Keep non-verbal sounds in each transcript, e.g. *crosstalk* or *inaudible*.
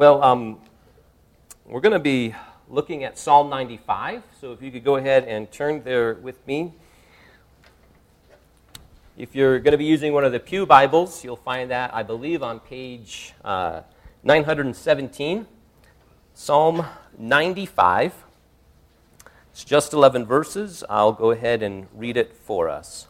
Well, um, we're going to be looking at Psalm 95. So if you could go ahead and turn there with me. If you're going to be using one of the Pew Bibles, you'll find that, I believe, on page uh, 917, Psalm 95. It's just 11 verses. I'll go ahead and read it for us.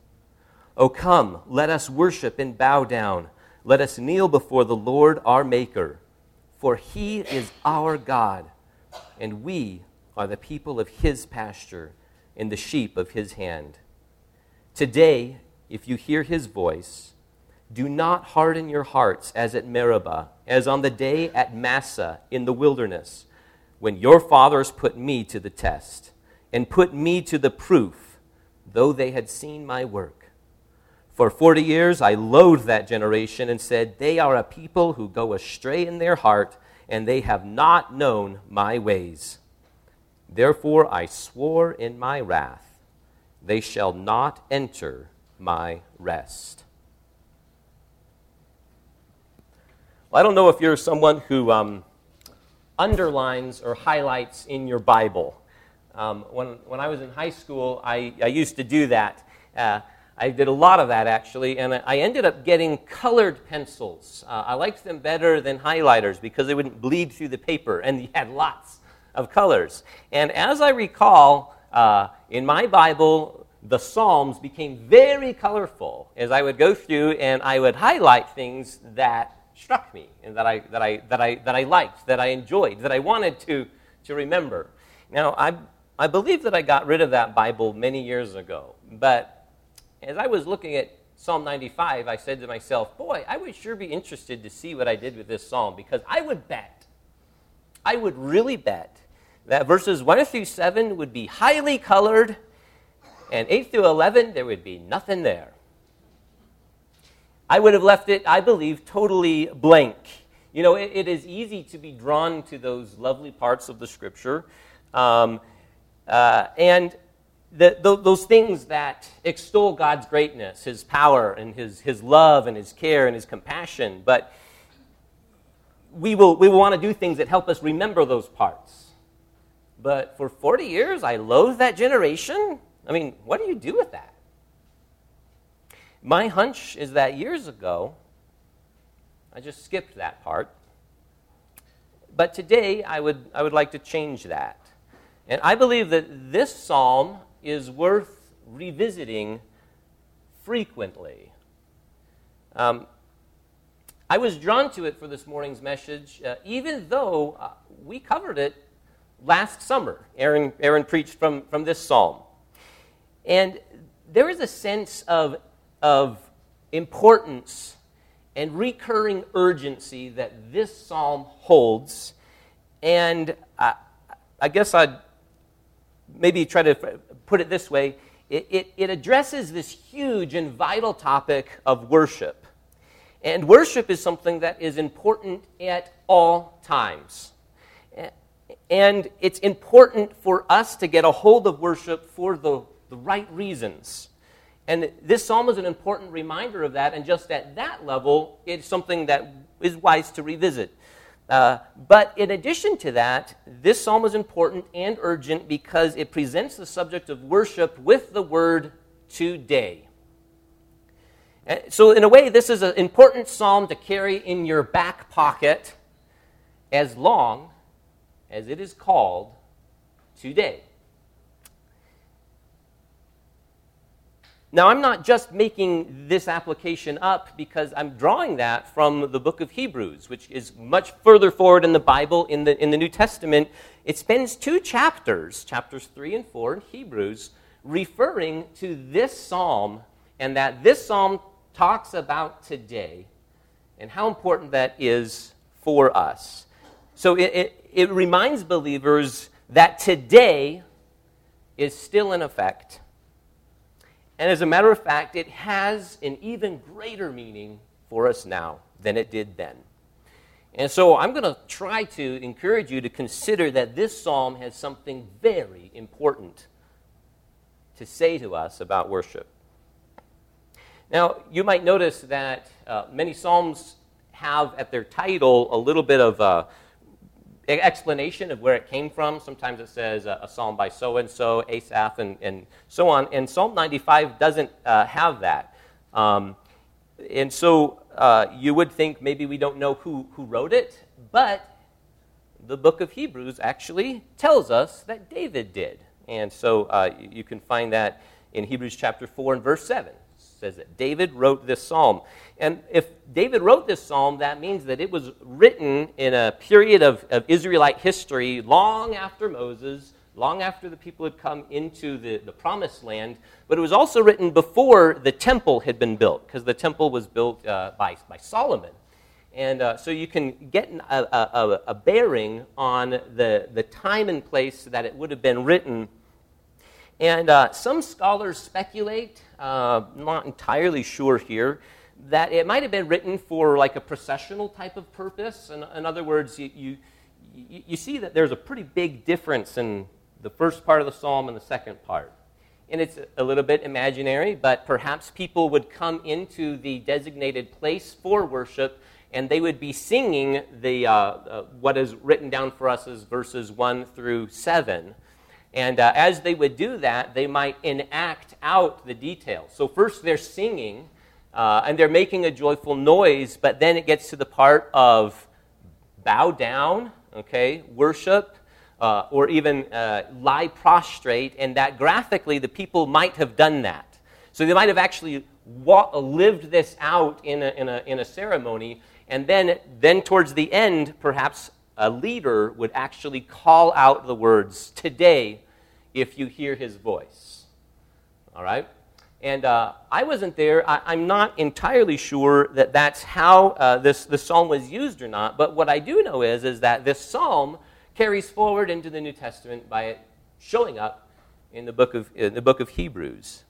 O come, let us worship and bow down. Let us kneel before the Lord our Maker. For he is our God, and we are the people of his pasture and the sheep of his hand. Today, if you hear his voice, do not harden your hearts as at Meribah, as on the day at Massah in the wilderness, when your fathers put me to the test and put me to the proof, though they had seen my work. For 40 years I loathed that generation and said, They are a people who go astray in their heart, and they have not known my ways. Therefore I swore in my wrath, They shall not enter my rest. Well, I don't know if you're someone who um, underlines or highlights in your Bible. Um, when, when I was in high school, I, I used to do that. Uh, I did a lot of that actually, and I ended up getting colored pencils. Uh, I liked them better than highlighters because they wouldn't bleed through the paper, and you had lots of colors. And as I recall, uh, in my Bible, the Psalms became very colorful as I would go through and I would highlight things that struck me and that I, that I, that I, that I liked, that I enjoyed, that I wanted to, to remember. Now, I, I believe that I got rid of that Bible many years ago, but as I was looking at Psalm 95, I said to myself, boy, I would sure be interested to see what I did with this psalm because I would bet, I would really bet that verses 1 through 7 would be highly colored and 8 through 11, there would be nothing there. I would have left it, I believe, totally blank. You know, it, it is easy to be drawn to those lovely parts of the scripture. Um, uh, and the, the, those things that extol God's greatness, His power, and His, his love, and His care, and His compassion. But we will, we will want to do things that help us remember those parts. But for 40 years, I loathe that generation. I mean, what do you do with that? My hunch is that years ago, I just skipped that part. But today, I would, I would like to change that. And I believe that this psalm is worth revisiting frequently. Um, I was drawn to it for this morning's message, uh, even though uh, we covered it last summer. Aaron, Aaron preached from, from this psalm. And there is a sense of, of importance and recurring urgency that this psalm holds. And I, I guess I'd maybe try to put it this way it, it, it addresses this huge and vital topic of worship. And worship is something that is important at all times. And it's important for us to get a hold of worship for the, the right reasons. And this psalm is an important reminder of that. And just at that level, it's something that is wise to revisit. Uh, but in addition to that, this psalm is important and urgent because it presents the subject of worship with the word today. Uh, so, in a way, this is an important psalm to carry in your back pocket as long as it is called today. Now, I'm not just making this application up because I'm drawing that from the book of Hebrews, which is much further forward in the Bible, in the, in the New Testament. It spends two chapters, chapters 3 and 4 in Hebrews, referring to this psalm, and that this psalm talks about today. and how important that is for us. So it, it, it reminds believers that today is still in effect. And as a matter of fact, it has an even greater meaning for us now than it did then. And so I'm going to try to encourage you to consider that this psalm has something very important to say to us about worship. Now, you might notice that uh, many psalms have at their title a little bit of a explanation of where it came from. Sometimes it says a, a psalm by so and so, Asaph, and, and so on. And Psalm 95 doesn't uh, have that. Um, and so uh, you would think maybe we don't know who, who wrote it, but the book of Hebrews actually tells us that David did. And so uh, you can find that in Hebrews chapter 4 and verse 7. Says that David wrote this psalm. And if David wrote this psalm, that means that it was written in a period of, of Israelite history long after Moses long after the people had come into the, the promised land, but it was also written before the temple had been built, because the temple was built uh, by, by Solomon. And uh, so you can get a, a, a, bearing on the, the time and place that it would have been written. And uh, some scholars speculate, uh, not entirely sure here, that it might have been written for like a processional type of purpose. In, in other words, you, you, you see that there's a pretty big difference in the first part of the psalm and the second part. And it's a little bit imaginary, but perhaps people would come into the designated place for worship and they would be singing the, uh, uh, what is written down for us as verses 1 through 7. And uh, as they would do that, they might enact out the details. So, first they're singing uh, and they're making a joyful noise, but then it gets to the part of bow down, okay, worship, uh, or even uh, lie prostrate, and that graphically the people might have done that. So they might have actually wa- lived this out in a, in, a, in a ceremony, and then, then towards the end, perhaps a leader would actually call out the words, Today, if you hear his voice. All right? And uh, I wasn't there. I, am not entirely sure that that's how uh, this, this psalm was used or not. But what I do know is, is that this psalm carries forward into the New Testament by it showing up in the book of, in the book of Hebrews.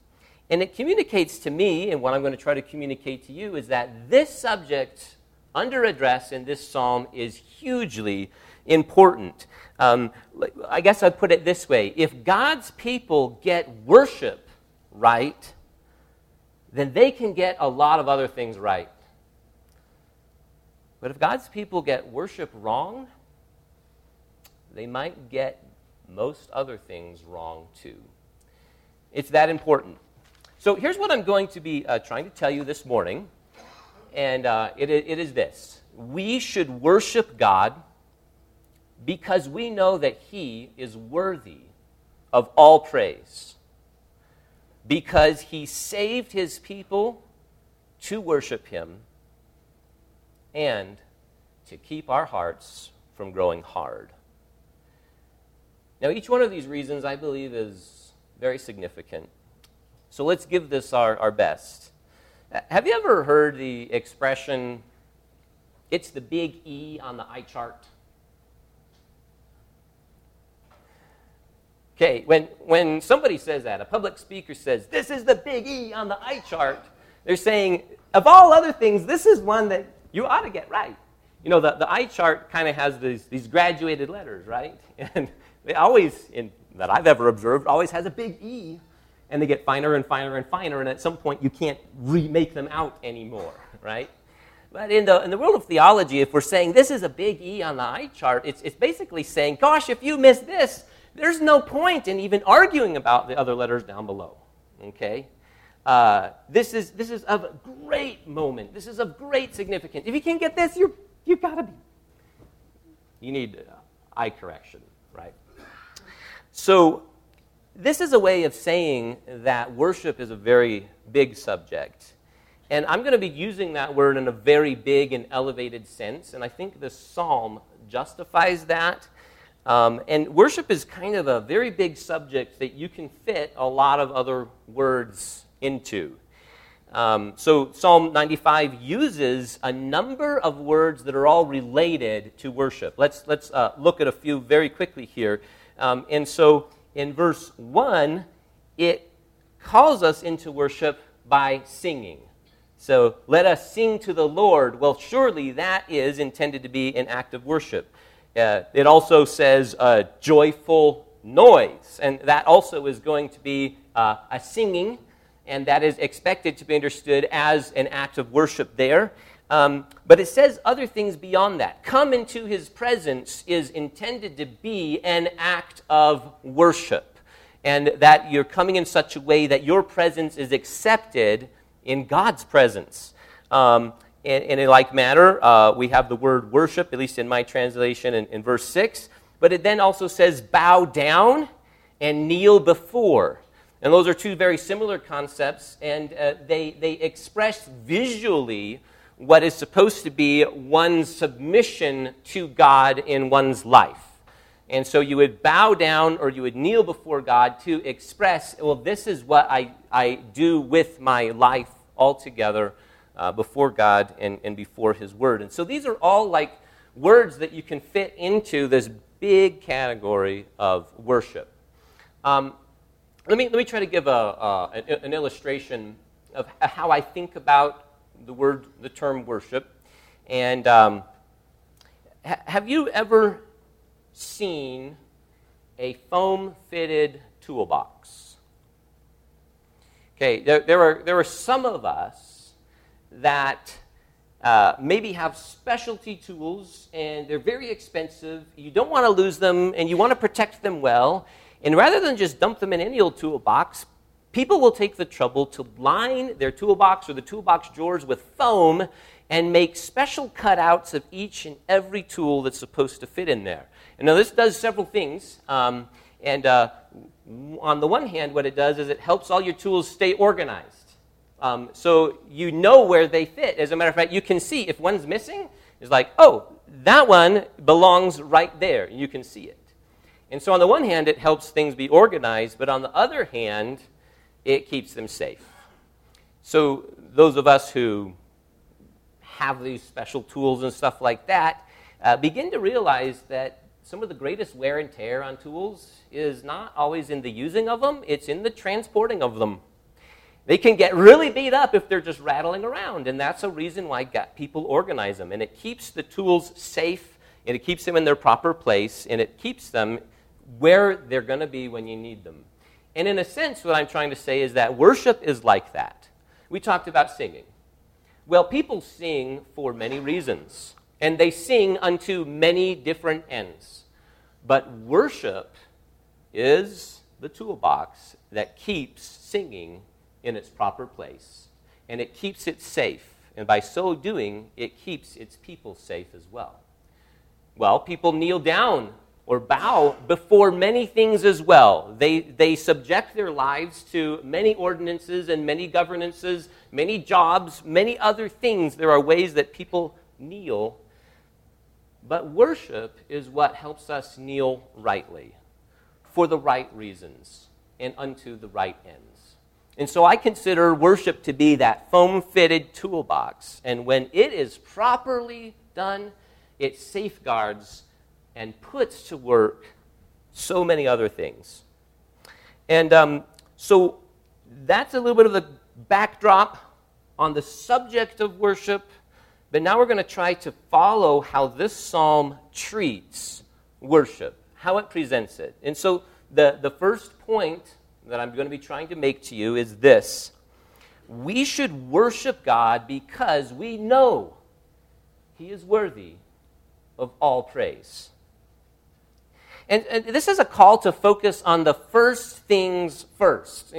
And it communicates to me, and what I'm going to try to communicate to you, is that this subject under address in this psalm is hugely important. Um, I guess I'd put it this way if God's people get worship right, then they can get a lot of other things right. But if God's people get worship wrong, they might get most other things wrong too. It's that important. So here's what I'm going to be uh, trying to tell you this morning, and uh, it, it is this We should worship God because we know that He is worthy of all praise, because He saved His people to worship Him and to keep our hearts from growing hard. Now, each one of these reasons, I believe, is very significant. So let's give this our, our best. Have you ever heard the expression, it's the big E on the eye chart? Okay, when, when somebody says that, a public speaker says, this is the big E on the eye chart, they're saying, of all other things, this is one that you ought to get right. You know, the, the eye chart kind of has these, these graduated letters, right? *laughs* And it always, in, that I've ever observed, always has a big E, and they get finer and finer and finer, and at some point you can't remake them out anymore, right? But in the, in the world of theology, if we're saying this is a big E on the eye chart, it's, it's basically saying, gosh, if you miss this, there's no point in even arguing about the other letters down below. Okay? Uh, this, is, this is of great moment. This is of great significance. If you can't get this, you're, you've got to be. You need uh, eye correction, right? So, this is a way of saying that worship is a very big subject. And I'm going to be using that word in a very big and elevated sense. And I think the psalm justifies that. Um, and worship is kind of a very big subject that you can fit a lot of other words into. Um, so Psalm 95 uses a number of words that are all related to worship. Let's, let's uh, look at a few very quickly here. Um, and so in verse 1, it calls us into worship by singing. So let us sing to the Lord. Well, surely that is intended to be an act of worship. Uh, it also says a joyful noise, and that also is going to be uh, a singing, and that is expected to be understood as an act of worship there. Um, but it says other things beyond that. Come into his presence is intended to be an act of worship, and that you're coming in such a way that your presence is accepted in God's presence. Um, and, and, in like manner, uh, we have the word worship, at least in my translation, in, in verse 6. But it then also says bow down and kneel before. And those are two very similar concepts, and uh, they, they express visually what is supposed to be one's submission to God in one's life. And so you would bow down or you would kneel before God to express, well, this is what I, I do with my life altogether uh, before God and, and before His Word. And so these are all like words that you can fit into this big category of worship. Um, let, me, let me try to give a, uh, an, an illustration of how I think about the word, the term worship. And um, ha- have you ever seen a foam fitted toolbox. Okay, there, there, are, there are some of us that uh, maybe have specialty tools and they're very expensive. You don't want to lose them and you want to protect them well. And rather than just dump them in any old toolbox, people will take the trouble to line their toolbox or the toolbox drawers with foam and make special cutouts of each and every tool that's supposed to fit in there. And now, this does several things. Um, and uh, on the one hand, what it does is it helps all your tools stay organized. Um, so you know where they fit. As a matter of fact, you can see if one's missing, it's like, oh, that one belongs right there. You can see it. And so, on the one hand, it helps things be organized, but on the other hand, it keeps them safe. So, those of us who have these special tools and stuff like that uh, begin to realize that some of the greatest wear and tear on tools is not always in the using of them, it's in the transporting of them. They can get really beat up if they're just rattling around, and that's a reason why people organize them. And it keeps the tools safe, and it keeps them in their proper place, and it keeps them where they're going to be when you need them. And in a sense, what I'm trying to say is that worship is like that. We talked about singing. Well, people sing for many reasons and they sing unto many different ends. But worship is the toolbox that keeps singing in its proper place, and it keeps it safe. And by so doing, it keeps its people safe as well. Well, people kneel down or bow before many things as well. They, they subject their lives to many ordinances and many governances, many jobs, many other things. There are ways that people kneel but worship is what helps us kneel rightly, for the right reasons, and unto the right ends. And so I consider worship to be that foam fitted toolbox. And when it is properly done, it safeguards and puts to work so many other things. And um, so that's a little bit of the backdrop on the subject of worship. But now we're going to try to follow how this psalm treats worship, how it presents it. And so the, the first point that I'm going to be trying to make to you is this we should worship God because we know He is worthy of all praise. And, and, this is a call to focus on the first things first.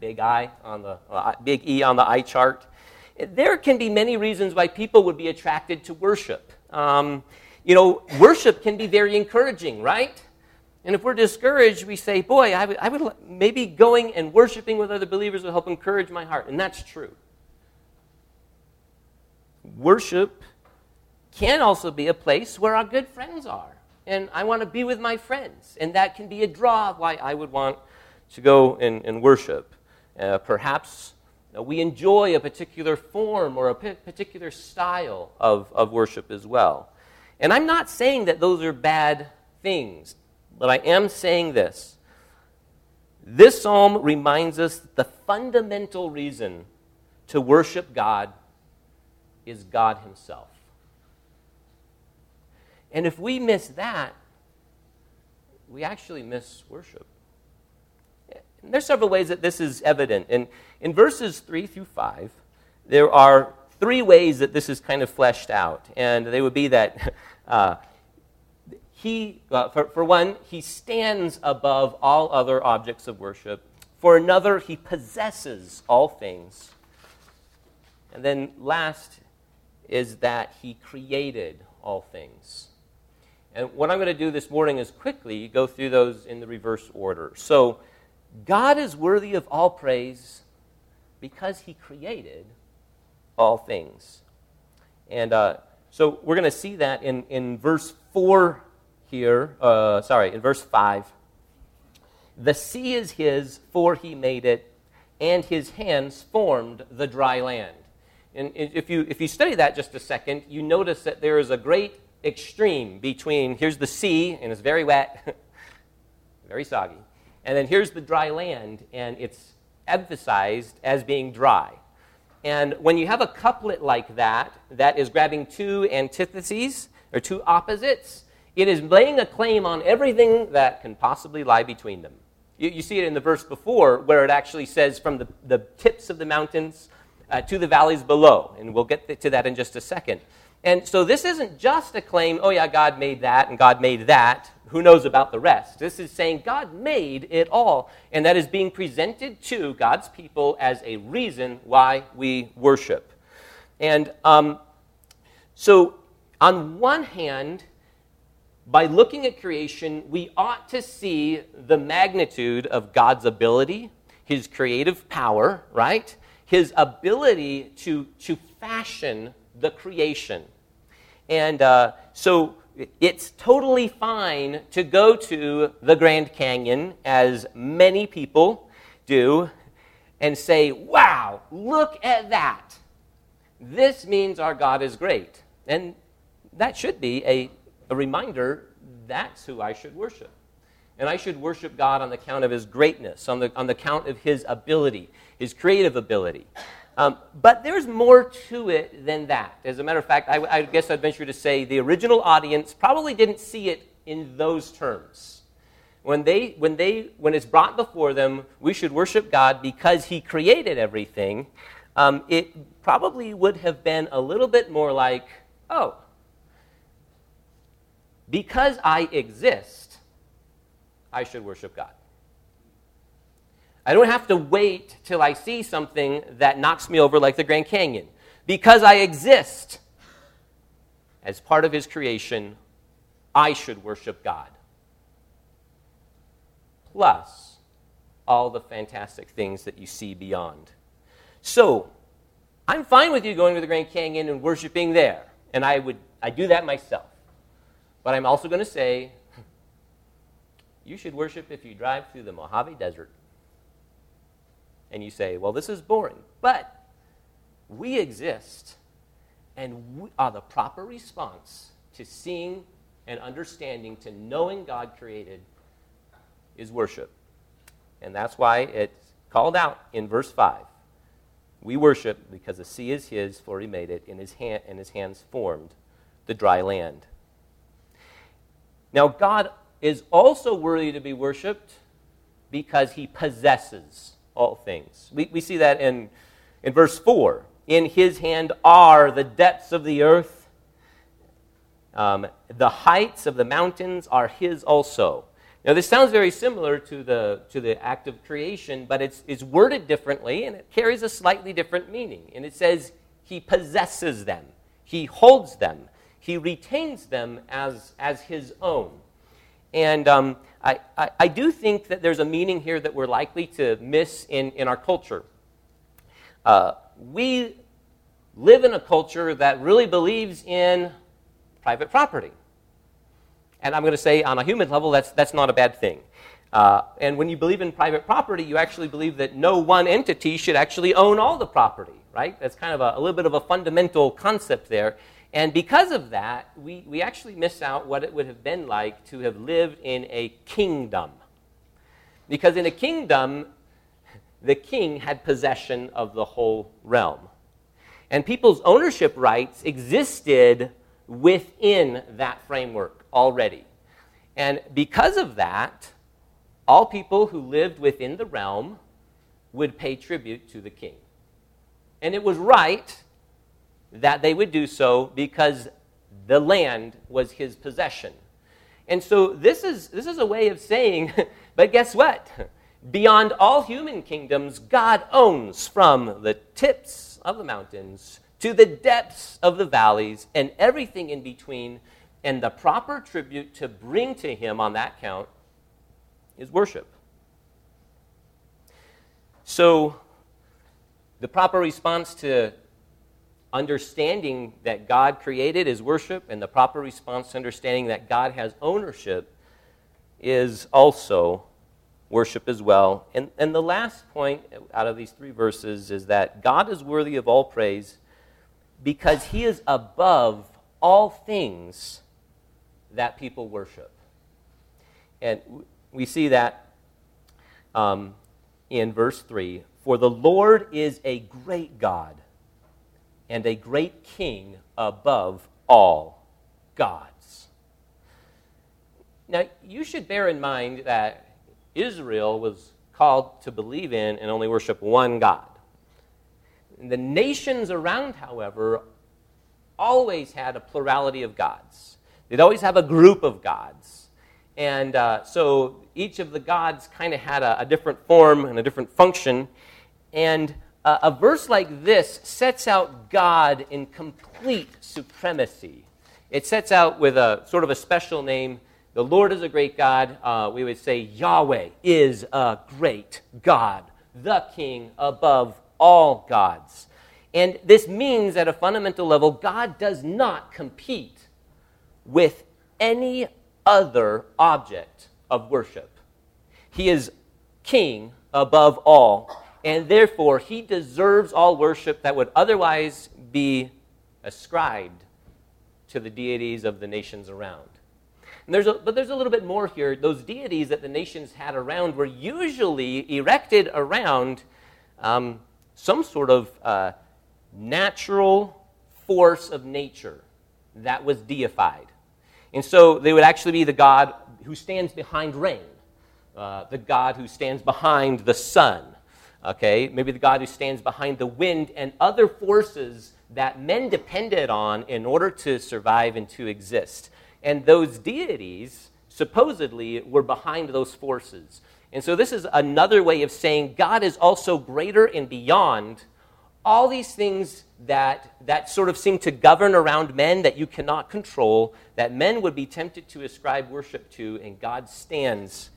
Big I on the uh, big E on the eye chart there can be many reasons why people would be attracted to worship. Um, you know, worship can be very encouraging, right? And if we're discouraged, we say, boy, I would, I would maybe going and worshiping with other believers will help encourage my heart. And that's true. Worship can also be a place where our good friends are. And I want to be with my friends. And that can be a draw why I would want to go and, and worship. Uh, perhaps we enjoy a particular form or a particular style of, of worship as well. And I'm not saying that those are bad things, but I am saying this. This psalm reminds us that the fundamental reason to worship God is God Himself. And if we miss that, we actually miss worship. And there's several ways that this is evident. And in verses 3 through 5, there are three ways that this is kind of fleshed out. And they would be that *laughs* uh, he, uh, for, for one, he stands above all other objects of worship. For another, he possesses all things. And then last is that he created all things. And what I'm going to do this morning is quickly go through those in the reverse order. So, God is worthy of all praise because he created all things. And uh, so we're going to see that in, in verse 4 here, uh, sorry, in verse 5. The sea is his, for he made it, and his hands formed the dry land. And if you, if you study that just a second, you notice that there is a great extreme between here's the sea, and it's very wet, *laughs* very soggy, and then here's the dry land, and it's emphasized as being dry. And when you have a couplet like that, that is grabbing two antitheses or two opposites, it is laying a claim on everything that can possibly lie between them. You, you see it in the verse before, where it actually says, from the, the tips of the mountains uh, to the valleys below. And we'll get to that in just a second. And so this isn't just a claim, oh, yeah, God made that and God made that. Who knows about the rest? This is saying God made it all. And that is being presented to God's people as a reason why we worship. And um, so, on one hand, by looking at creation, we ought to see the magnitude of God's ability, his creative power, right? His ability to, to fashion the creation. And uh, so it's totally fine to go to the Grand Canyon, as many people do, and say, wow, look at that. This means our God is great. And that should be a, a reminder that's who I should worship. And I should worship God on the count of his greatness, on the, on the count of his ability, his creative ability. Um, but there's more to it than that. As a matter of fact, I, I guess I'd venture to say the original audience probably didn't see it in those terms. When, they, when, they, when it's brought before them, we should worship God because He created everything, um, it probably would have been a little bit more like, oh, because I exist, I should worship God. I don't have to wait till I see something that knocks me over like the Grand Canyon. Because I exist as part of His creation, I should worship God. Plus, all the fantastic things that you see beyond. So, I'm fine with you going to the Grand Canyon and worshiping there, and I would I do that myself. But I'm also going to say *laughs* you should worship if you drive through the Mojave Desert and you say, well, this is boring. But we exist, and we are the proper response to seeing and understanding, to knowing God created, is worship. And that's why it's called out in verse 5. We worship because the sea is his, for he made it, and his, hand, and his hands formed the dry land. Now, God is also worthy to be worshiped because he possesses all things. We, we see that in, in verse 4. In his hand are the depths of the earth, um, the heights of the mountains are his also. Now, this sounds very similar to the, to the act of creation, but it's, it's worded differently and it carries a slightly different meaning. And it says, He possesses them, He holds them, He retains them as, as His own. And um, I, I, I, do think that there's a meaning here that we're likely to miss in, in our culture. Uh, we live in a culture that really believes in private property. And I'm going to say, on a human level, that's, that's not a bad thing. Uh, and when you believe in private property, you actually believe that no one entity should actually own all the property, right? That's kind of a, a little bit of a fundamental concept there. And because of that, we, we actually miss out what it would have been like to have lived in a kingdom. Because in a kingdom, the king had possession of the whole realm. And people's ownership rights existed within that framework already. And because of that, all people who lived within the realm would pay tribute to the king. And it was right that they would do so because the land was his possession. And so this is, this is a way of saying, *laughs* but guess what? Beyond all human kingdoms, God owns from the tips of the mountains to the depths of the valleys and everything in between. And the proper tribute to bring to him on that count is worship. So, the proper response to understanding that God created is worship, and the proper response to understanding that God has ownership is also worship as well. And, and the last point out of these three verses is that God is worthy of all praise because he is above all things that people worship. And we see that um, in verse 3 For the Lord is a great God and a great king above all gods. Now, you should bear in mind that Israel was called to believe in and only worship one God. The nations around, however, always had a plurality of gods. They'd always have a group of gods. And uh, so each of the gods kind of had a, a, different form and a different function. And uh, a verse like this sets out God in complete supremacy. It sets out with a sort of a special name. The Lord is a great God. Uh, we would say Yahweh is a great God, the King above all gods. And this means, at a fundamental level, God does not compete with any other object of worship. He is king above all and therefore he deserves all worship that would otherwise be ascribed to the deities of the nations around. There's a, but there's a little bit more here. Those deities that the nations had around were usually erected around um, some sort of uh, natural force of nature that was deified. And so they would actually be the God who stands behind rain, uh, the God who stands behind the sun, okay? Maybe the God who stands behind the wind and other forces that men depended on in order to survive and to exist. And those deities supposedly were behind those forces. And so this is another way of saying God is also greater and beyond all these things that, that sort of seem to govern around men that you cannot control, that men would be tempted to ascribe worship to, and God stands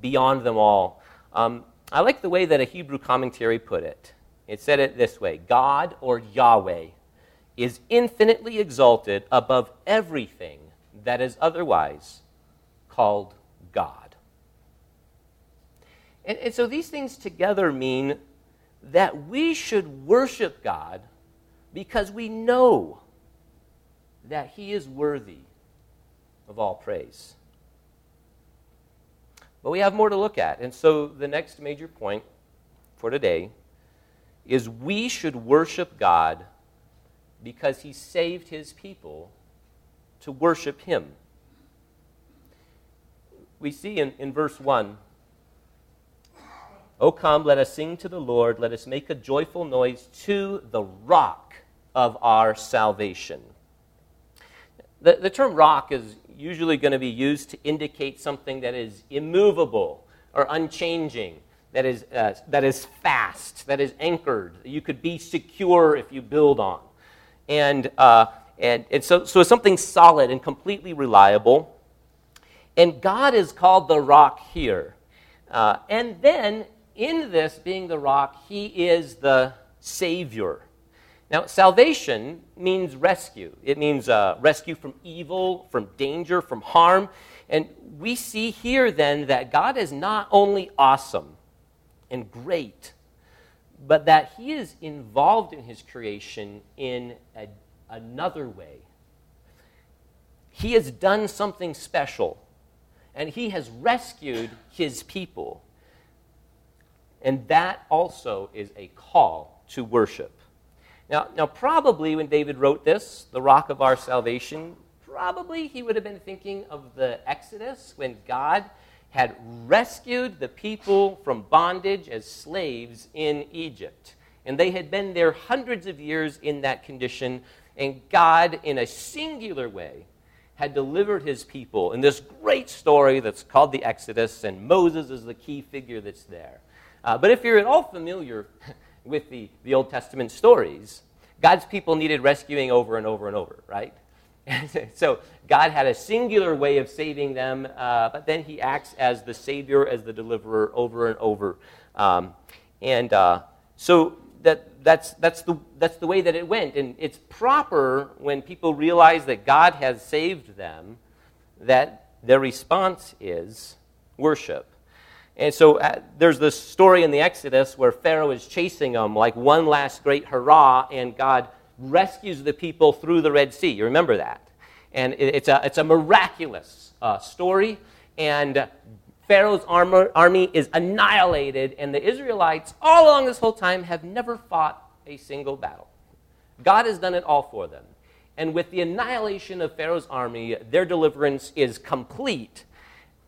beyond them all. Um, I like the way that a Hebrew commentary put it. It said it this way God or Yahweh is infinitely exalted above everything that is otherwise called God. And, and, so these things together mean that we should worship God because we know that He is worthy of all praise. But we have more to look at. And so the next major point for today is we should worship God because he saved his people to worship him. We see in, in verse 1 O come, let us sing to the Lord, let us make a joyful noise to the rock of our salvation. The, the term rock is usually going to be used to indicate something that is immovable or unchanging, that is, uh, that is fast, that is anchored, you could be secure if you build on. And, uh, and, and so, so something solid and completely reliable. And God is called the rock here. Uh, and then, in this being the rock, He is the Savior. Now, salvation means rescue. It means uh, rescue from evil, from danger, from harm. And we see here then that God is not only awesome and great, but that He is involved in His creation in a, another way. He has done something special, and He has rescued His people. And that also is a call to worship. Now, now, probably when David wrote this, the rock of our salvation, probably he would have been thinking of the Exodus when God had rescued the people from bondage as slaves in Egypt. And they had been there hundreds of years in that condition, and God, in a singular way, had delivered his people in this great story that's called the Exodus, and Moses is the key figure that's there. Uh, but if you're at all familiar with the, the Old Testament stories, God's people needed rescuing over and over and over, right? *laughs* so God had a singular way of saving them, uh, but then he acts as the Savior, as the deliverer over and over. Um, and uh, so that, that's, that's, the, that's the way that it went. And it's proper when people realize that God has saved them that their response is worship. And so uh, there's this story in the Exodus where Pharaoh is chasing them like one last great hurrah, and God rescues the people through the Red Sea. You remember that? And it, it's, a, it's a miraculous uh, story, and Pharaoh's armor, army is annihilated, and the Israelites, all along this whole time, have never fought a single battle. God has done it all for them. And with the annihilation of Pharaoh's army, their deliverance is complete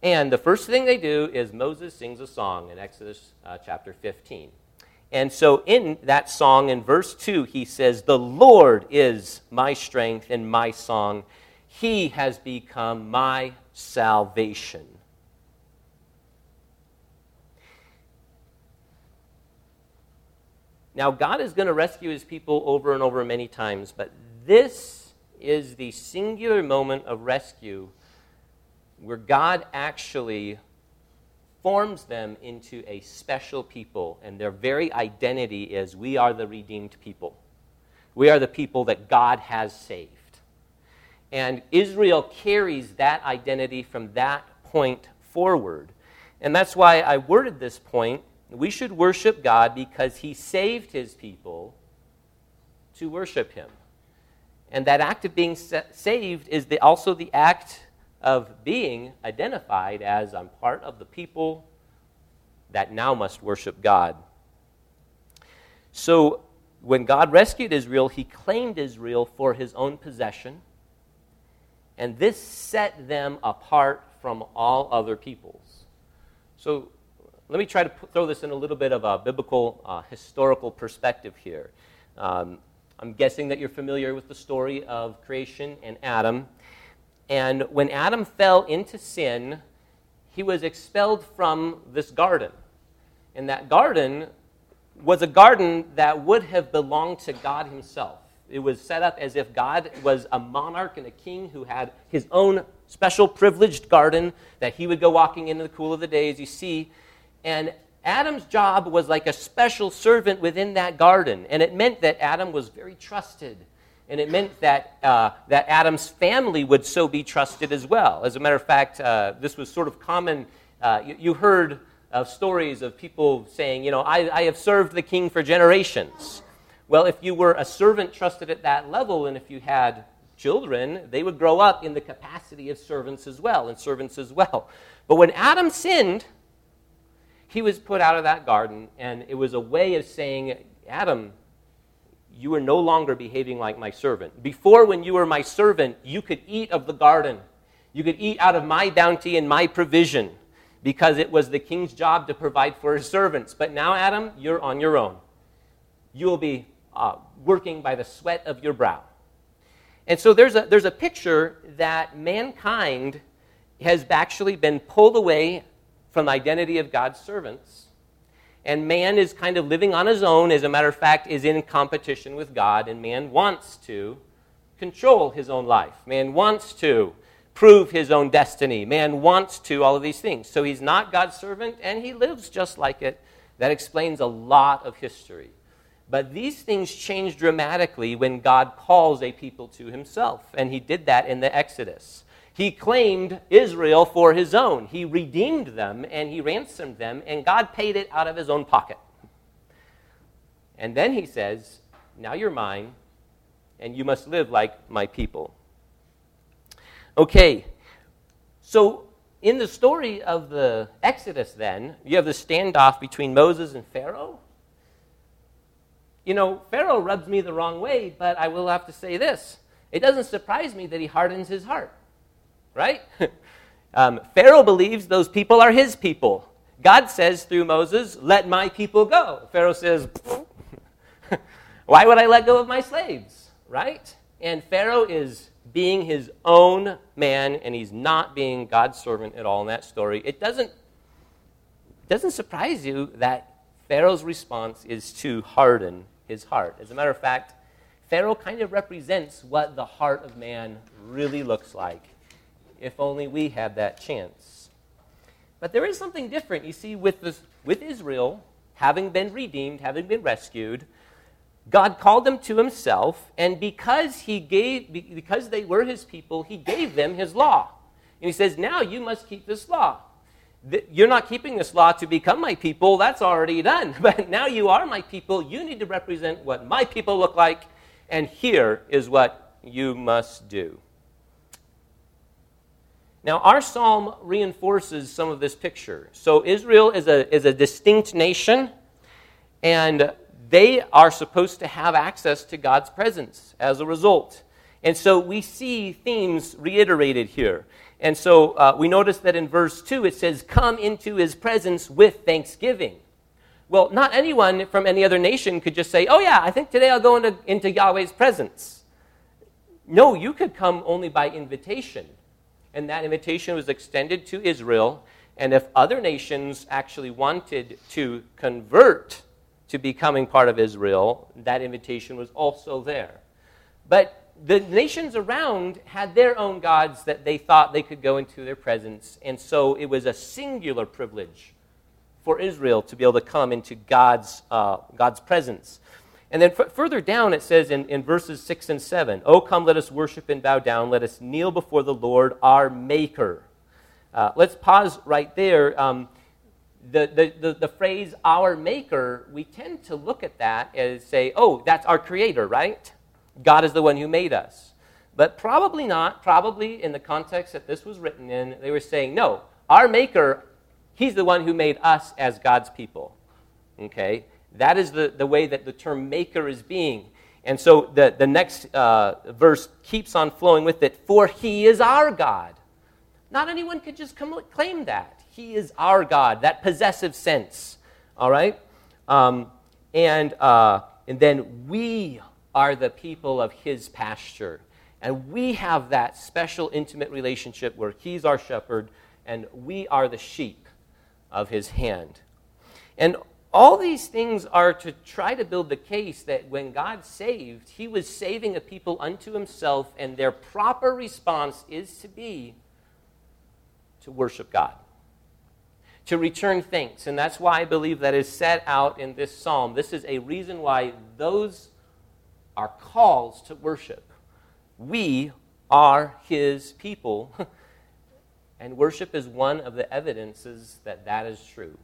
and the first thing they do is Moses sings a song in Exodus uh, chapter 15. And so in that song, in verse 2, he says, The Lord is my strength and my song. He has become my salvation. Now, God is going to rescue his people over and over many times, but this is the singular moment of rescue where God actually forms them into a special people, and their very identity is we are the redeemed people. We are the people that God has saved. And Israel carries that identity from that point forward. And that's why I worded this point. We should worship God because he saved his people to worship him. And that act of being saved is the, also the act of being identified as I'm part of the people that now must worship God. So, when God rescued Israel, he claimed Israel for his own possession, and this set them apart from all other peoples. So, let me try to put, throw this in a little bit of a biblical, uh, historical perspective here. Um, I'm guessing that you're familiar with the story of creation and Adam. And when Adam fell into sin, he was expelled from this garden. And that garden was a garden that would have belonged to God himself. It was set up as if God was a monarch and a king who had his own special privileged garden that he would go walking in the cool of the day, as you see. And Adam's job was like a special servant within that garden. And it meant that Adam was very trusted and it meant that, uh, that Adam's family would so be trusted as well. As a matter of fact, uh, this was sort of common. Uh, you, you, heard of stories of people saying, you know, I, I have served the king for generations. Well, if you were a servant trusted at that level, and if you had children, they would grow up in the capacity of servants as well, and servants as well. But when Adam sinned, he was put out of that garden, and it was a way of saying, Adam, you are no longer behaving like my servant. Before, when you were my servant, you could eat of the garden. You could eat out of my bounty and my provision because it was the king's job to provide for his servants. But now, Adam, you're on your own. You will be uh, working by the sweat of your brow. And so there's a, there's a picture that mankind has actually been pulled away from the identity of God's servants and man is kind of living on his own, as a matter of fact, is in competition with God, and man wants to control his own life. Man wants to prove his own destiny. Man wants to all of these things. So he's not God's servant, and he lives just like it. That explains a lot of history. But these things change dramatically when God calls a people to himself, and he did that in the Exodus. He claimed Israel for his own. He redeemed them and he ransomed them, and God paid it out of his own pocket. And then he says, Now you're mine, and you must live like my people. Okay, so in the story of the Exodus, then, you have the standoff between Moses and Pharaoh. You know, Pharaoh rubs me the wrong way, but I will have to say this. It doesn't surprise me that he hardens his heart, right? *laughs* um, Pharaoh believes those people are his people. God says through Moses, Let my people go. Pharaoh says, *laughs* Why would I let go of my slaves, right? And Pharaoh is being his own man, and he's not being God's servant at all in that story. It doesn't, doesn't surprise you that Pharaoh's response is to harden his heart. As a matter of fact, Pharaoh kind of represents what the heart of man really looks like, if only we had that chance. But there is something different. You see, with, this, with Israel, having been redeemed, having been rescued, God called them to himself, and because he gave because they were his people, he gave them his law. And he says, "Now you must keep this law. You're not keeping this law to become my people, that's already done. *laughs* But now you are my people, you need to represent what my people look like, and here is what you must do." Now, our psalm reinforces some of this picture. So, Israel is a, is a distinct nation, and they are supposed to have access to God's presence as a result. And so we see themes reiterated here. And so uh, we notice that in verse 2 it says, Come into his presence with thanksgiving. Well, not anyone from any other nation could just say, Oh, yeah, I think today I'll go into, into Yahweh's presence. No, you could come only by invitation. And that invitation was extended to Israel. And if other nations actually wanted to convert to becoming part of Israel, that invitation was also there. But the nations around had their own gods that they thought they could go into their presence, and so it was a singular privilege for Israel to be able to come into God's, uh, God's presence. And then f- further down, it says in, in verses 6 and 7 Oh, come, let us worship and bow down. Let us kneel before the Lord, our Maker. Uh, let's pause right there. Um, the, the, the, the, phrase our maker, we tend to look at that as say, oh, that's our creator, right? God is the one who made us. But probably not. Probably in the context that this was written in, they were saying, no, our maker, he's the one who made us as God's people. Okay? That is the, the way that the term maker is being. And so the, the next uh, verse keeps on flowing with it, for he is our God. Not anyone could just come, claim that. He is our God, that possessive sense. All right? Um, and, uh, and then we are the people of His pasture. And we have that special, intimate relationship where He's our shepherd and we are the sheep of His hand. And all these things are to try to build the case that when God saved, He was saving a people unto Himself, and their proper response is to be to worship God to return thanks. And that's why I believe that is set out in this psalm. This is a reason why those are calls to worship. We are his people. *laughs* and worship is one of the evidences that that is true.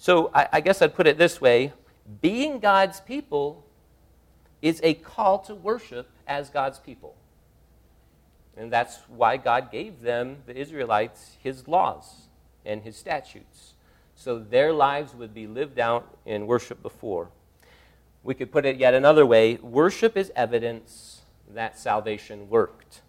So I, I guess I'd put it this way being God's people is a call to worship as God's people. And that's why God gave them, the Israelites, his laws and his statutes. So their lives would be lived out in worship before. We could put it yet another way worship is evidence that salvation worked.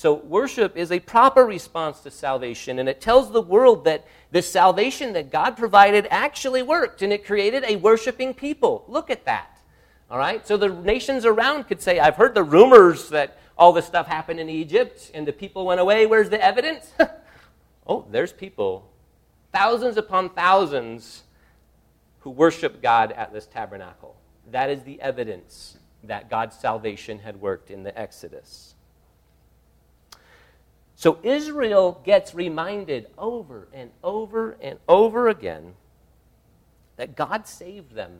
So, worship is a proper response to salvation, and it tells the world that the salvation that God provided actually worked, and it created a worshiping people. Look at that. All right? So, the nations around could say, I've heard the rumors that all this stuff happened in Egypt, and the people went away. Where's the evidence? *laughs* oh, there's people, thousands upon thousands, who worship God at this tabernacle. That is the evidence that God's salvation had worked in the Exodus. So Israel gets reminded over and over and over again that God saved them.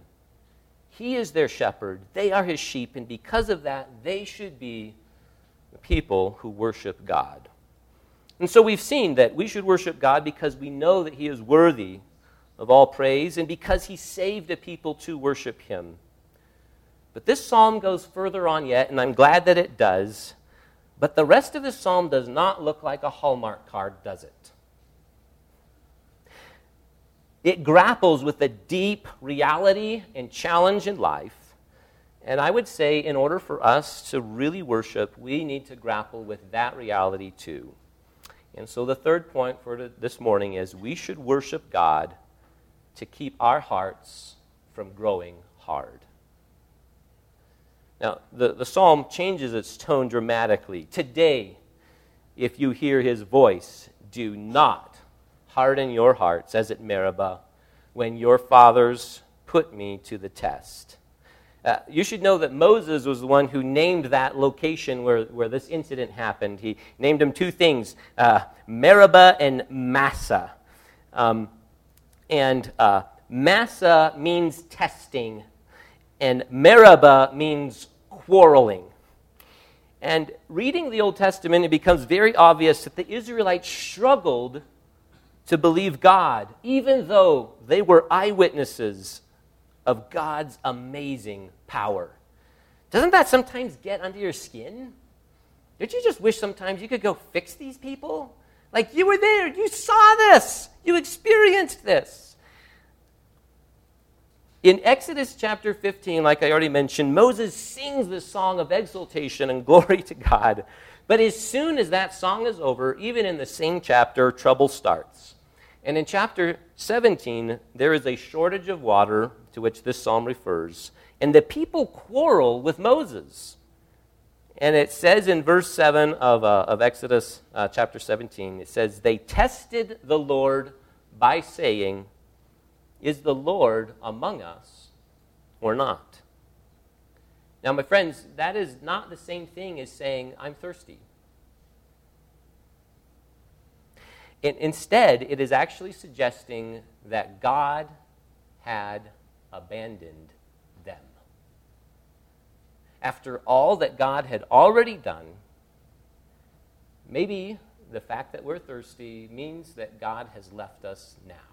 He is their shepherd, they are his sheep, and because of that, they should be the people who worship God. And so we've seen that we should worship God because we know that he is worthy of all praise and because he saved a people to worship him. But this psalm goes further on yet, and I'm glad that it does. But the rest of the psalm does not look like a Hallmark card, does it? It grapples with a deep reality and challenge in life. And I would say, in order for us to really worship, we need to grapple with that reality too. And so, the third point for this morning is we should worship God to keep our hearts from growing hard. Now, the, the psalm changes its tone dramatically. Today, if you hear his voice, do not harden your hearts as at Meribah when your fathers put me to the test. Uh, you should know that Moses was the one who named that location where, where this incident happened. He named them two things uh, Meribah and Massah. Um, and uh, Massah means testing, and Meribah means quarreling. And reading the Old Testament, it becomes very obvious that the Israelites struggled to believe God, even though they were eyewitnesses of God's amazing power. Doesn't that sometimes get under your skin? Don't you just wish sometimes you could go fix these people? Like you were there, you saw this, you experienced this. In Exodus chapter 15, like I already mentioned, Moses sings this song of exultation and *laughs* glory to God. But as soon as that song is over, even in the same chapter, trouble starts. And in chapter 17, there is a shortage of water to which this psalm refers, and the people quarrel with Moses. And it says in verse 7 of, uh, of Exodus uh, chapter 17, it says, They tested the Lord by saying, Is the Lord among us or not? Now, my friends, that is not the same thing as saying, I'm thirsty. It, instead, it is actually suggesting that God had abandoned them. After all that God had already done, maybe the fact that we're thirsty means that God has left us now.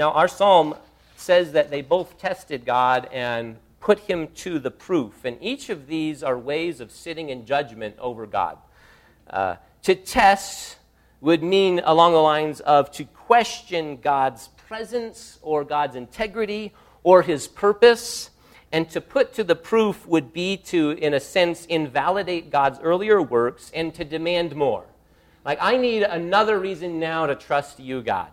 Now, our psalm says that they both tested God and put him to the proof. And each of these are ways of sitting in judgment over God. Uh, to test would mean along the lines of to question God's presence or God's integrity or his purpose. And to put to the proof would be to, in a sense, invalidate God's earlier works and to demand more. Like, I need another reason now to trust you, God.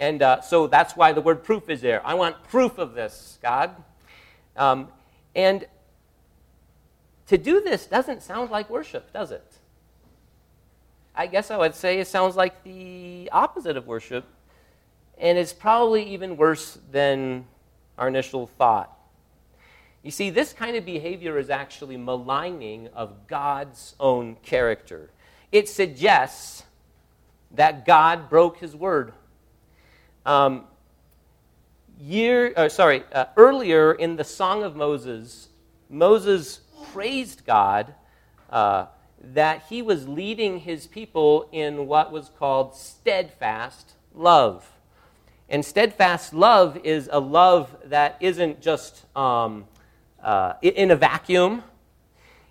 And uh, so that's why the word proof is there. I want proof of this, God. Um, and to do this doesn't sound like worship, does it? I guess I would say it sounds like the opposite of worship, and it's probably even worse than our initial thought. You see, this kind of behavior is actually maligning of God's own character. It suggests that God broke his word. Um, year, uh, sorry, uh, earlier in the Song of Moses, Moses praised God. Uh, that he was leading his people in what was called steadfast love. And steadfast love is a love that isn't just um, uh, in a vacuum,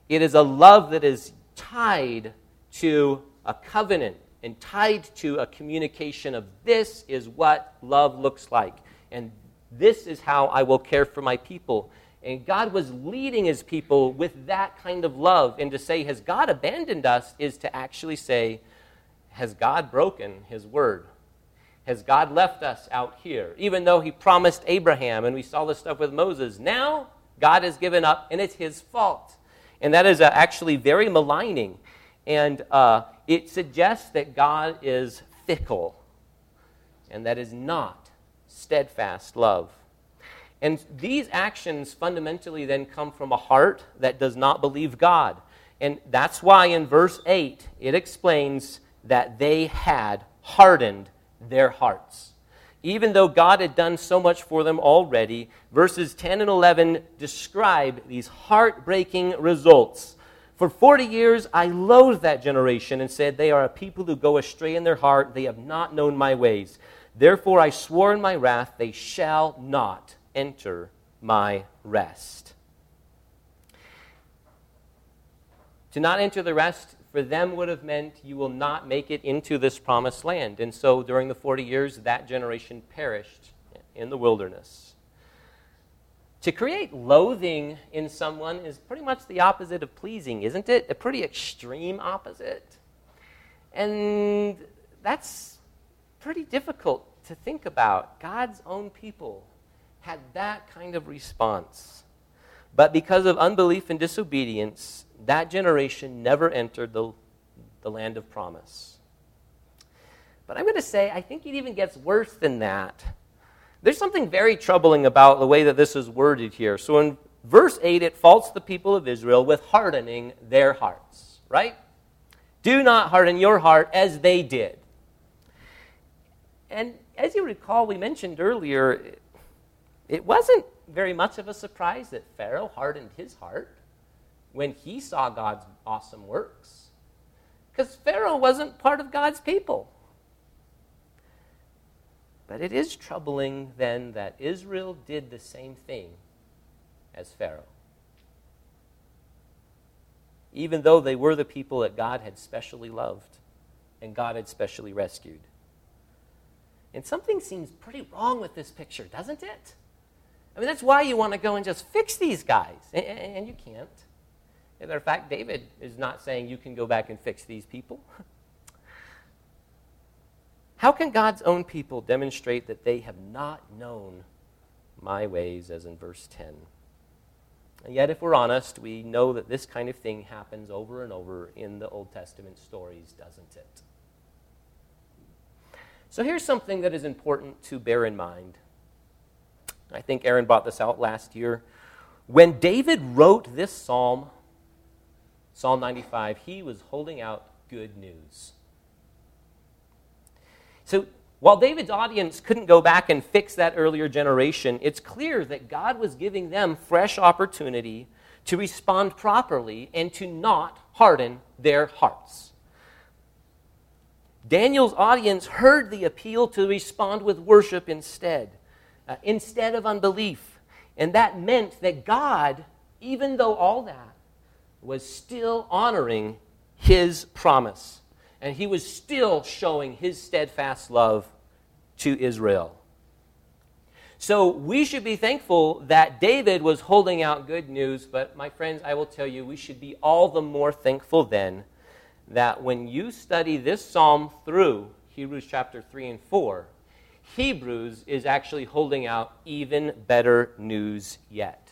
it is a love that is tied to a covenant and tied to a communication of this is what love looks like, and this is how I will care for my people. And God was leading his people with that kind of love. And to say, Has God abandoned us? is to actually say, Has God broken his word? Has God left us out here? Even though he promised Abraham, and we saw this stuff with Moses, now God has given up, and it's his fault. And that is uh, actually very maligning. And uh, it suggests that God is fickle, and that is not steadfast love. And these actions fundamentally then come from a heart that does not believe God. And that's why in verse 8 it explains that they had hardened their hearts. Even though God had done so much for them already, verses 10 and 11 describe these heartbreaking results. For 40 years, I loathed that generation and said, They are a people who go astray in their heart. They have not known my ways. Therefore, I swore in my wrath, They shall not enter my rest. To not enter the rest for them would have meant you will not make it into this promised land. And so during the 40 years, that generation perished in the wilderness. To create loathing in someone is pretty much the opposite of pleasing, isn't it? A pretty extreme opposite. And that's pretty difficult to think about. God's own people had that kind of response. But because of unbelief and disobedience, that generation never entered the, the land of promise. But I'm going to say, I think it even gets worse than that. There's something very troubling about the way that this is worded here. So in verse 8, it faults the people of Israel with hardening their hearts, right? Do not harden your heart as they did. And as you recall, we mentioned earlier, it wasn't very much of a surprise that Pharaoh hardened his heart when he saw God's awesome works. Because Pharaoh wasn't part of God's people. But it is troubling then that Israel did the same thing as Pharaoh. Even though they were the people that God had specially loved and God had specially rescued. And something seems pretty wrong with this picture, doesn't it? I mean, that's why you want to go and just fix these guys, and, you can't. As a matter of fact, David is not saying you can go back and fix these people. *laughs* How can God's own people demonstrate that they have not known my ways, as in verse 10? And yet, if we're honest, we know that this kind of thing happens over and over in the Old Testament stories, doesn't it? So here's something that is important to bear in mind. I think Aaron brought this out last year. When David wrote this psalm, Psalm 95, he was holding out good news. So while David's audience couldn't go back and fix that earlier generation, it's clear that God was giving them fresh opportunity to respond properly and to not harden their hearts. Daniel's audience heard the appeal to respond with worship instead, uh, instead of unbelief. And that meant that God, even though all that, was still honoring his promise. And he was still showing his steadfast love to Israel. So we should be thankful that David was holding out good news, but my friends, I will tell you, we should be all the more thankful then that when you study this psalm through Hebrews chapter 3 and 4, Hebrews is actually holding out even better news yet.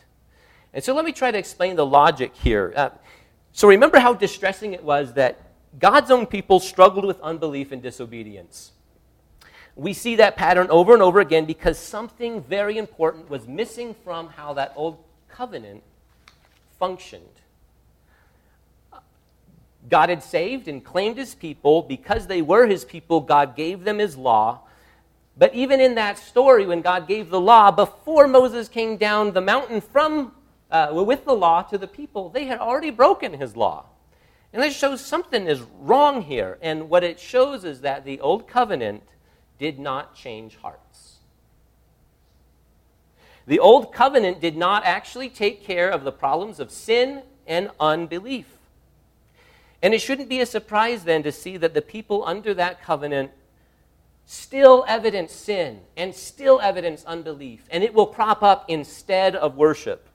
And so let me try to explain the logic here. Uh, so remember how distressing it was that God's own people struggled with unbelief and disobedience. We see that pattern over and over again because something very important was missing from how that old covenant functioned. God had saved and claimed his people. Because they were his people, God gave them his law. But even in that story, when God gave the law, before Moses came down the mountain from uh, with the law to the people, they had already broken his law. And this shows something is wrong here. And what it shows is that the old covenant did not change hearts. The old covenant did not actually take care of the problems of sin and unbelief. And it shouldn't be a surprise then to see that the people under that covenant still evidence sin and still evidence unbelief, and it will crop up instead of worship.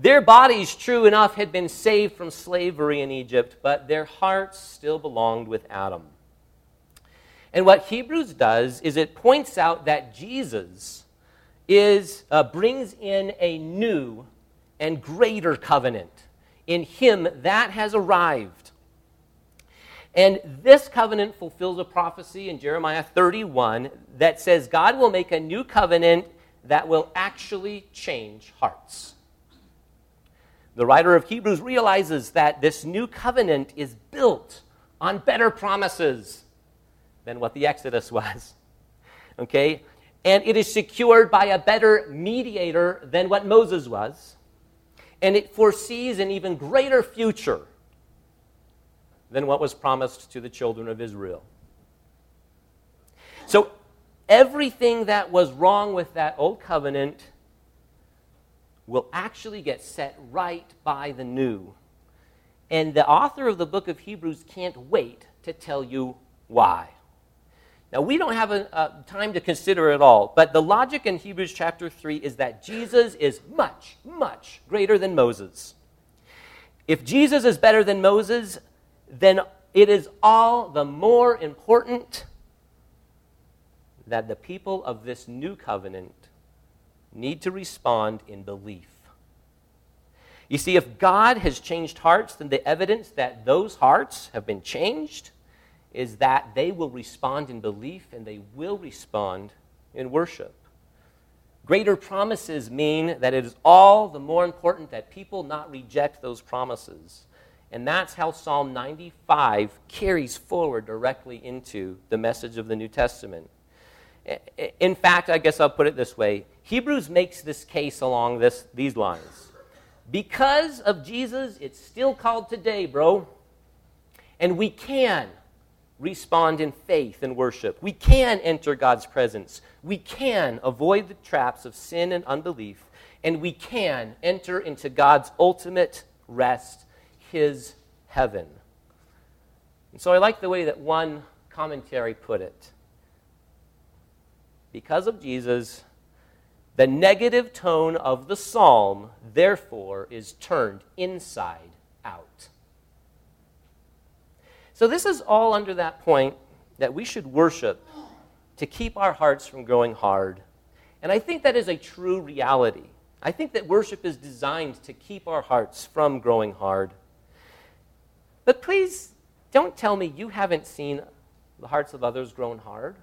Their bodies, true enough, had been saved from slavery in Egypt, but their hearts still belonged with Adam. And what Hebrews does is it points out that Jesus is, uh, brings in a new and greater covenant. In him, that has arrived. And this covenant fulfills a prophecy in Jeremiah 31 that says God will make a new covenant that will actually change hearts. The writer of Hebrews realizes that this new covenant is built on better promises than what the Exodus *laughs* was. Okay? And it is secured by a better mediator than what Moses was. And it foresees an even greater future than what was promised to the children of Israel. So, everything that was wrong with that old covenant will actually get set right by the new. And the author of the book of Hebrews can't wait to tell you why. Now, we don't have a, a, time to consider it all, but the logic in Hebrews chapter 3 is that Jesus is much, much greater than Moses. If Jesus is better than Moses, then it is all the more important that the people of this new covenant need to respond in belief. You see, if God has changed hearts, then the evidence that those hearts have been changed is that they will respond in belief and they will respond in worship. Greater promises mean that it is all the more important that people not reject those promises. And that's how Psalm 95 carries forward directly into the message of the New Testament. In fact, I guess I'll put it this way Hebrews makes this case along this, these lines. Because of Jesus, it's still called today, bro. And we can respond in faith and worship. We can enter God's presence. We can avoid the traps of sin and unbelief. And we can enter into God's ultimate rest, His heaven. And so I like the way that one commentary put it. Because of Jesus, the negative tone of the psalm, therefore, is turned inside out. So, this is all under that point that we should worship to keep our hearts from growing hard. And I think that is a true reality. I think that worship is designed to keep our hearts from growing hard. But please don't tell me you haven't seen the hearts of others grown hard.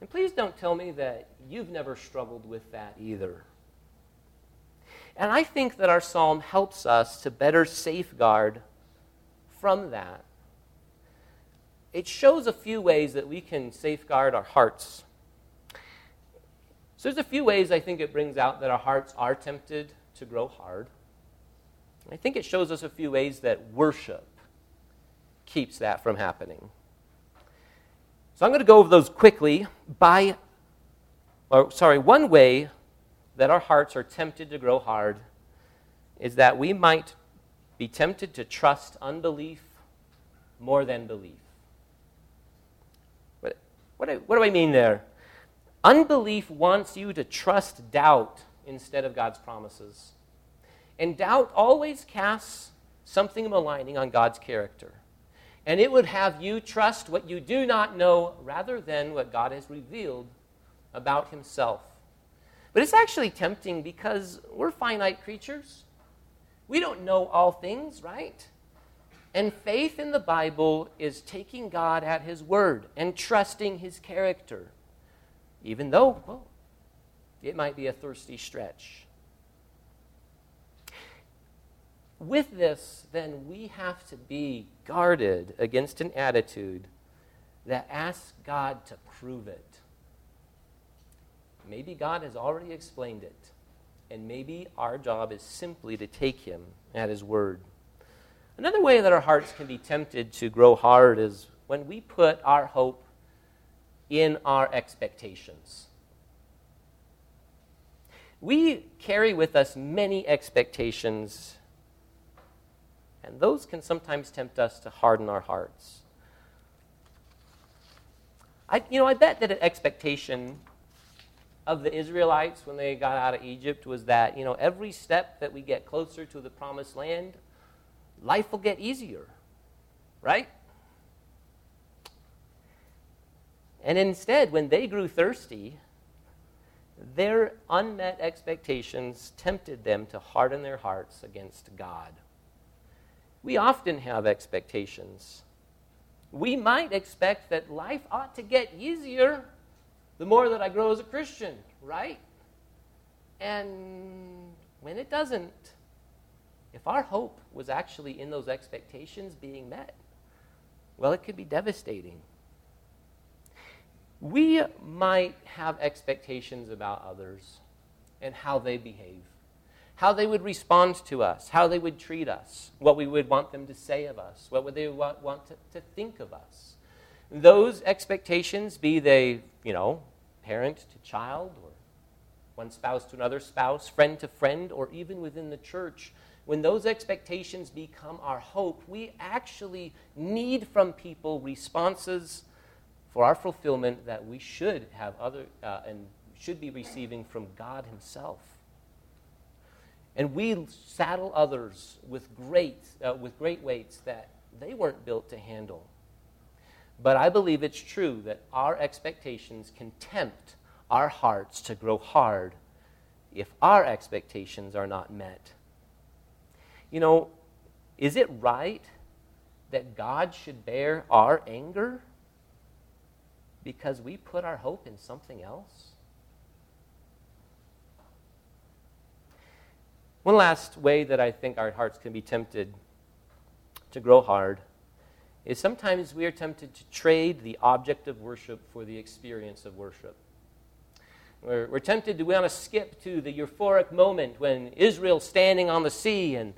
And please don't tell me that you've never struggled with that either. And I think that our psalm helps us to better safeguard from that it shows a few ways that we can safeguard our hearts. So there's a few ways I think it brings out that our hearts are tempted to grow hard. I think it shows us a few ways that worship keeps that from happening. So I'm going to go over those quickly by, or sorry, one way that our hearts are tempted to grow hard is that we might be tempted to trust unbelief more than belief. What do, what do I mean there? Unbelief wants you to trust doubt instead of God's promises. And doubt always casts something maligning on God's character. And it would have you trust what you do not know rather than what God has revealed about Himself. But it's actually tempting because we're finite creatures. We don't know all things, right? And faith in the Bible is taking God at His word and trusting His character, even though, well, it might be a thirsty stretch. With this, then, we have to be guarded against an attitude that asks God to prove it. Maybe God has already explained it, and maybe our job is simply to take Him at His word. Another way that our hearts can be tempted to grow hard is when we put our hope in our expectations. We carry with us many expectations, and those can sometimes tempt us to harden our hearts. I, you know, I bet that an expectation of the Israelites when they got out of Egypt was that, you know, every step that we get closer to the promised land, life will get easier, right? And instead, when they grew thirsty, their unmet expectations tempted them to harden their hearts against God. We often have expectations. We might expect that life ought to get easier the more that I grow as a Christian, right? And when it doesn't, if our hope was actually in those expectations being met, well, it could be devastating. we might have expectations about others and how they behave, how they would respond to us, how they would treat us, what we would want them to say of us, what would they want, want to, to think of us. Those expectations, be they, you know, parent to child or one spouse to another spouse, friend to friend, or even within the church, when those expectations become our hope, we actually need from people responses for our fulfillment that we should have other uh, and should be receiving from God Himself. And we saddle others with great, uh, with great weights that they weren't built to handle. But I believe it's true that our expectations can tempt our hearts to grow hard if our expectations are not met. You know, is it right that God should bear our anger because we put our hope in something else? One last way that I think our hearts can be tempted to grow hard is sometimes we are tempted to trade the object of worship for the experience of worship. We're, we're tempted to we want to skip to the euphoric moment when Israel's standing on the sea and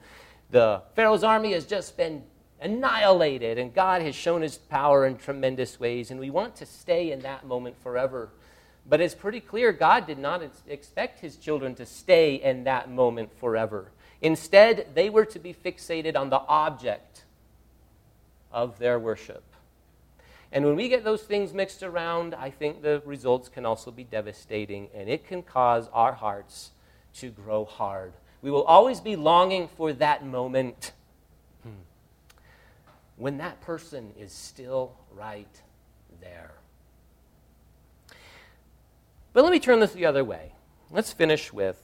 the Pharaoh's army has just been annihilated and God has shown his power in tremendous ways, and we want to stay in that moment forever. But it's pretty clear God did not expect his children to stay in that moment forever. Instead, they were to be fixated on the object of their worship. And when we get those things mixed around, I think the results can also be devastating, and it can cause our hearts to grow hard. We will always be longing for that moment when that person is still right there. But let me turn this the other way. Let's finish with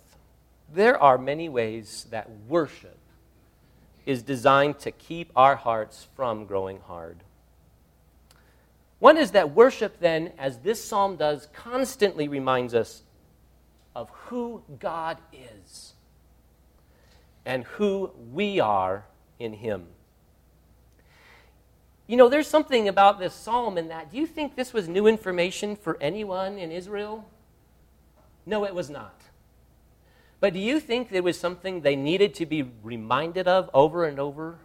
there are many ways that worship is designed to keep our hearts from growing hard. One is that worship, then, as this psalm does, constantly reminds us of who God is and who we are in Him. You know, there's something about this psalm in that. Do you think this was new information for anyone in Israel? No, it was not. But do you think it was something they needed to be reminded of over and over?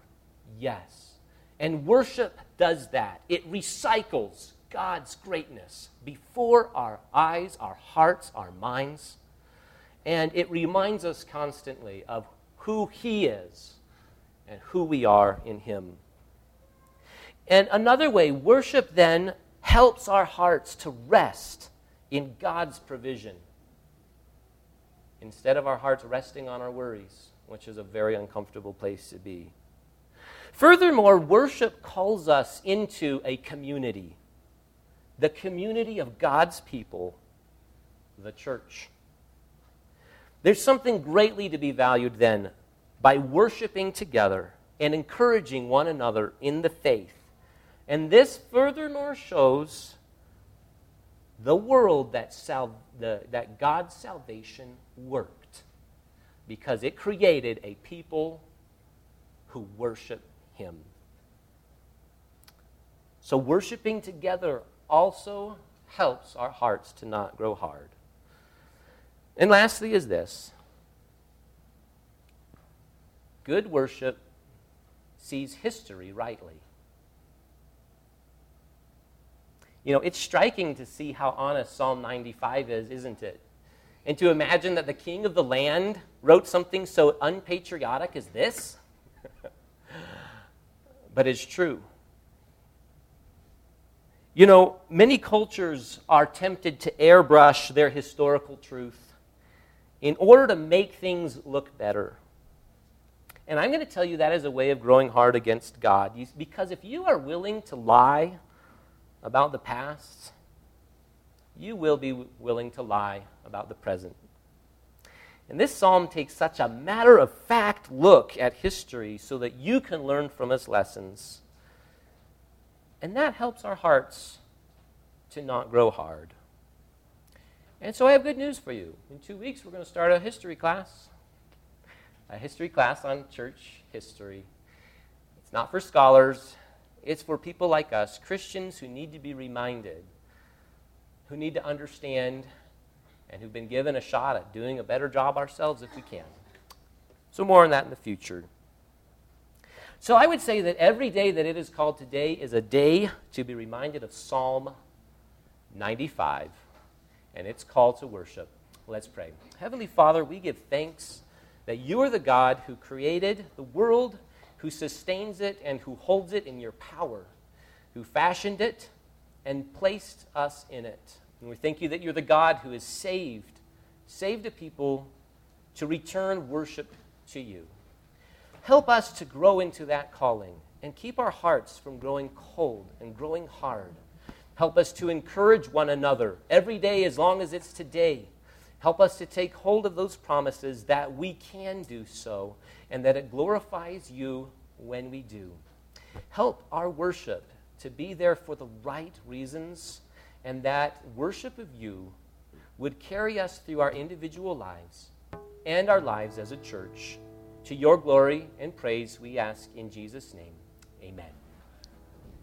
Yes. And worship does that. It recycles God's greatness before our eyes, our hearts, our minds. And it reminds us constantly of who He is and who we are in Him. And another way, worship then helps our hearts to rest in God's provision instead of our hearts resting on our worries, which is a very uncomfortable place to be. Furthermore, worship calls us into a community the community of God's people, the church. There's something greatly to be valued then by worshiping together and encouraging one another in the faith. And this furthermore shows the world that, sal- the, that God's salvation worked because it created a people who worship Him. So, worshiping together also helps our hearts to not grow hard. And lastly, is this good worship sees history rightly. You know, it's striking to see how honest Psalm 95 is, isn't it? And to imagine that the king of the land wrote something so unpatriotic as this. *laughs* but it's true. You know, many cultures are tempted to airbrush their historical truth in order to make things look better. And I'm going to tell you that is a way of growing hard against God. Because if you are willing to lie about the past, you will be willing to lie about the present. And this psalm takes such a matter of fact look at history so that you can learn from its lessons. And that helps our hearts to not grow hard. And so I have good news for you. In two weeks, we're going to start a history class, a history class on church history. It's not for scholars, it's for people like us, Christians who need to be reminded who need to understand and who've been given a shot at doing a better job ourselves if we can. So, more on that in the future. So, I would say that every day that it is called today is a day to be reminded of Psalm 95 and its call to worship. Let's pray. Heavenly Father, we give thanks that you are the God who created the world, who sustains it, and who holds it in your power, who fashioned it and placed us in it. And we thank you that you're the God who has saved, saved a people to return worship to you. Help us to grow into that calling and keep our hearts from growing cold and growing hard. Help us to encourage one another every day as long as it's today. Help us to take hold of those promises that we can do so and that it glorifies you when we do. Help our worship to be there for the right reasons and that worship of you would carry us through our individual lives and our lives as a church. To your glory and praise, we ask in Jesus' name. Amen.